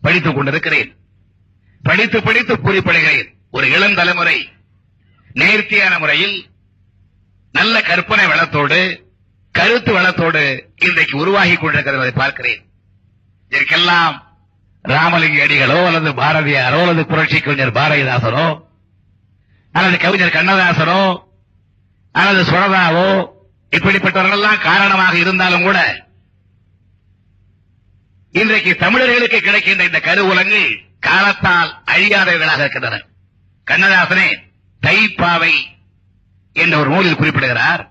படித்துக் கொண்டிருக்கிறேன். படித்து படித்து குறிப்பிடுகிறேன் ஒரு இளம் தலைமுறை நேர்த்தியான முறையில் நல்ல கற்பனை வளத்தோடு கருத்து வளத்தோடு இன்றைக்கு உருவாகி கொண்டிருக்கிறதை பார்க்கிறேன். இதற்கெல்லாம் ராமலிங்க அடிகளோ அல்லது பாரதியாரோ அல்லது புரட்சி கவிஞர் பாரதிதாசனோ அல்லது கவிஞர் கண்ணதாசனோ அல்லது சுரதாவோ இப்படிப்பட்டவர்கள் எல்லாம் காரணமாக இருந்தாலும் கூட இன்றைக்கு தமிழர்களுக்கு கிடைக்கின்ற இந்த கருவுலங்கு காலத்தால் அழியாதவர்களாக இருக்கின்றன. கண்ணதாசனே தைப்பாவை என்ற ஒரு நூலில் குறிப்பிடுகிறார்.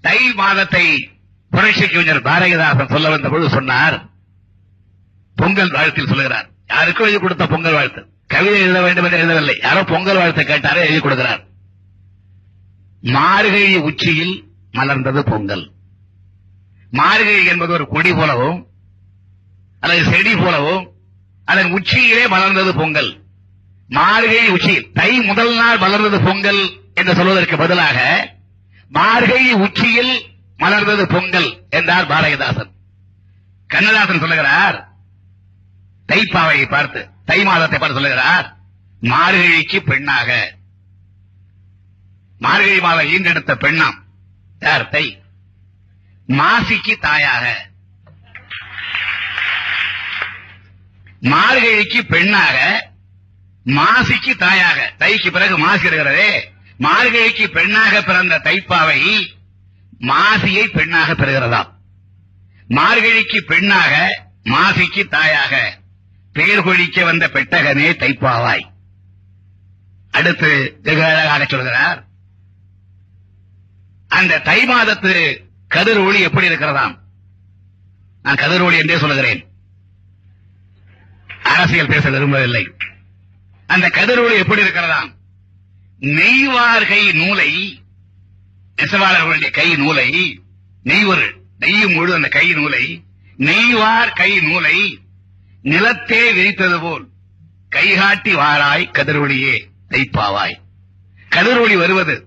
தை மாதத்தை புரட்சி கவிஞர் பாரதிதாசன் சொல்ல வந்த பொழுது சொன்னார். பொங்கல் வாழ்த்தில் சொல்லுகிறார். யாருக்கும் எழுதி கொடுத்த பொங்கல் வாழ்த்து. கவிதை எழுத வேண்டும் என்று எழுதவில்லை. யாரோ பொங்கல் வாழ்த்து கேட்டாரே எழுதி கொடுக்கிறார். மார்கழி உச்சியில் மலர்ந்தது பொங்கல். மார்கழி என்பது ஒரு கொடி போலவும் அல்லது செடி போலவும் அதன் உச்சியிலே மலர்ந்தது பொங்கல். மார்கழி உச்சியில் தை முதல் நாள் மலர்ந்தது பொங்கல் என்று சொல்வதற்கு பதிலாக மார்கழி உச்சியில் மலர்ந்தது பொங்கல் என்றார் பாரதிதாசன். கண்ணதாசன் சொல்லுகிறார் தைப்பாவையை பார்த்து தை மாதத்தை பார்த்து சொல்லுகிறார் மார்கழிக்கு பெண்ணாக. மார்கழி மாதம் ஈண்டெடுத்த பெண்ணாம் யார்? தை. மாசிக்கு தாயாக. மார்கழிக்கு பெண்ணாக மாசிக்கு தாயாக. தைக்கு பிறகு மாசி இருக்கிறதே. மார்கழிக்கு பெண்ணாக பிறந்த தைப்பாவை மாசியை பெண்ணாக பெறுகிறதா மார்கழிக்கு பெண்ணாக மாசிக்கு தாயாக. பேர் கொழிக்க வந்த பெட்டகனே தைப்பாவாய். அடுத்து வெகு அழகாக சொல்கிறார். அந்த தை மாதத்து கதிர் ஒளி எப்படி இருக்கிறதாம்? நான் கதிர் ஒளி என்றே சொல்லுகிறேன். அரசியல் பேச விரும்பவில்லை. அந்த கதிரோடு ஒளி எப்படி இருக்கிறதாம்? நெய்வார்கை நூலை நெசவாளர்களுடைய கை நூலை நெய்வர் நெய்யும் முழு அந்த கை நூலை நெய்வார் கை நூலை நிலத்தே விரித்தது போல் கைகாட்டி வாராய் கதிரொளியே தைப்பாவாய். கதிரொளி வருவது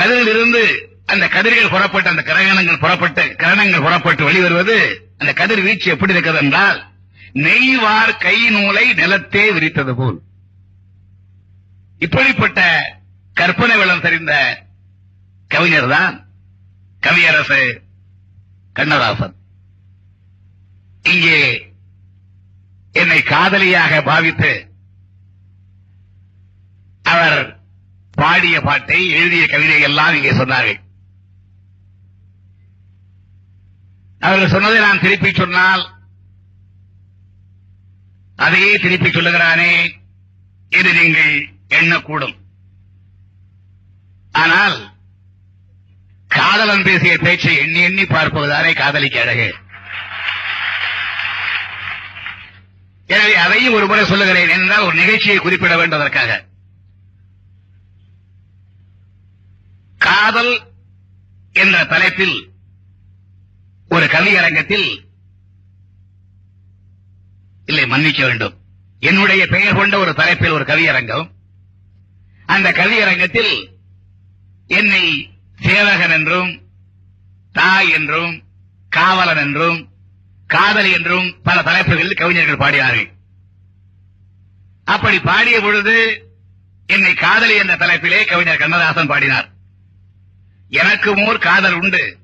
கதிரிலிருந்து அந்த கதிர்கள் புறப்பட்டு அந்த கிரகணங்கள் புறப்பட்டு கிரணங்கள் புறப்பட்டு வெளிவருவது அந்த கதிர் வீச்சு எப்படி இருக்கிறது என்றால் நெய்வார் கை நூலை நிலத்தே விரித்தது போல். இப்படிப்பட்ட கற்பனை வளம் தெரிந்த கவிஞர் தான் கவியரசு கண்ணதாசன். இங்கே என்னை காதலியாக பாவித்து அவர் பாடிய பாட்டை எழுதிய கவிதை எல்லாம் இங்கே சொன்னார்கள். அவர்கள் சொன்னதை நான் திருப்பி சொன்னால் அதையே திருப்பி சொல்லுகிறானே இது நீங்கள் எண்ணக்கூடும். ஆனால் காதலன் பேசிய பேச்சை எண்ணி எண்ணி பார்ப்பதுதானே காதலிக்கு அழகு. எனவே அதையும் ஒரு முறை சொல்லுகிறேன் என்றால் ஒரு நிகழ்ச்சியை குறிப்பிட வேண்டுவதற்காக. காதல் என்ற தலைப்பில் ஒரு கவியரங்கத்தில் இல்லை மன்னிக்க வேண்டும். என்னுடைய பெயர் கொண்ட ஒரு தலைப்பில் ஒரு கவியரங்கம். அந்த கவியரங்கத்தில் என்னை சேவகன் என்றும் தாய் என்றும் காவலன் என்றும் காதலி என்றும் பல தலைப்புகளில் கவிஞர்கள் பாடினார்கள். அப்படி பாடிய பொழுது என்னை காதலி என்ற தலைப்பிலே கவிஞர் கண்ணதாசன் பாடினார். எனக்கும் ஓர் காதல் உண்டு.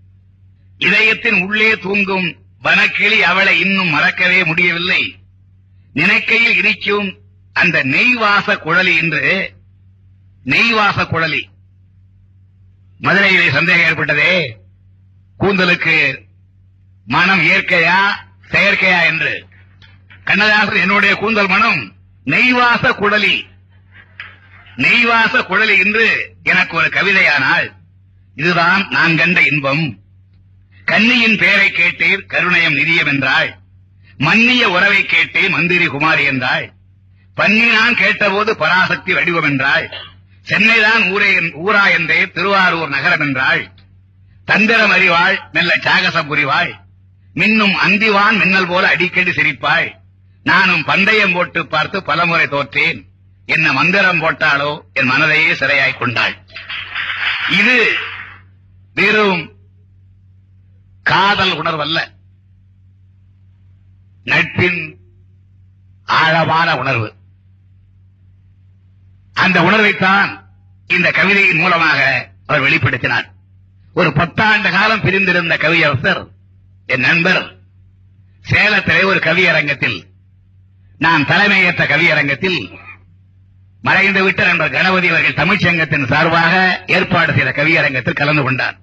இதயத்தின் உள்ளே தூங்கும் வனக்கிளி அவளை இன்னும் மறக்கவே முடியவில்லை. நினைக்கையில் இருக்கும் அந்த நெய்வாச குழலி என்று நெய்வாச குழலி. மதுரையிலே சந்தேகம் ஏற்பட்டதே. கூந்தலுக்கு மனம் இயற்கையா செயற்கையா என்று. கண்ணதாசன் என்னுடைய கூந்தல் மனம் நெய்வாச குழலி. நெய்வாச குழலி என்று எனக்கு ஒரு கவிதையானால் இதுதான் நான் கண்ட இன்பம். கன்னியின் பெயரை கேட்டீர் கருணயம் நிதியம் என்றாள் மன்னிய உறவை கேட்டே மந்திரி குமாரி என்றாய். பன்னினான் கேட்டபோது பராசக்தி வடிவம் என்றாய். சென்னைதான் ஊரே ஊரா என்றே திருவாரூர் நகரம் என்றாள் தந்திரம் அறிவாள் மெல்ல சாகசம் புரிவாள் மின்னும் அந்திவான் மின்னல் போல அடிக்கடி சிரிப்பாய். நானும் பந்தயம் போட்டு பார்த்து பலமுறை தோற்றேன். என்ன மந்திரம் போட்டாலோ என் மனதையே சிறையாய் கொண்டாள். இது வெறும் காதல் உணர்வல்ல. நட்பின் ஆழமான உணர்வு. அந்த உணர்வைத்தான் இந்த கவிதையின் மூலமாக அவர் வெளிப்படுத்தினார். ஒரு பத்தாண்டு காலம் பிரிந்திருந்த கவியரசர் என் நண்பர் சேலத்திலே ஒரு கவியரங்கத்தில் நான் தலைமையேற்ற கவியரங்கத்தில் மறைந்து விட்ட நண்பர் கணபதி அவர்கள் தமிழ்ச்சங்கத்தின் சார்பாக ஏற்பாடு செய்த கவியரங்கத்தில் கலந்து கொண்டார்.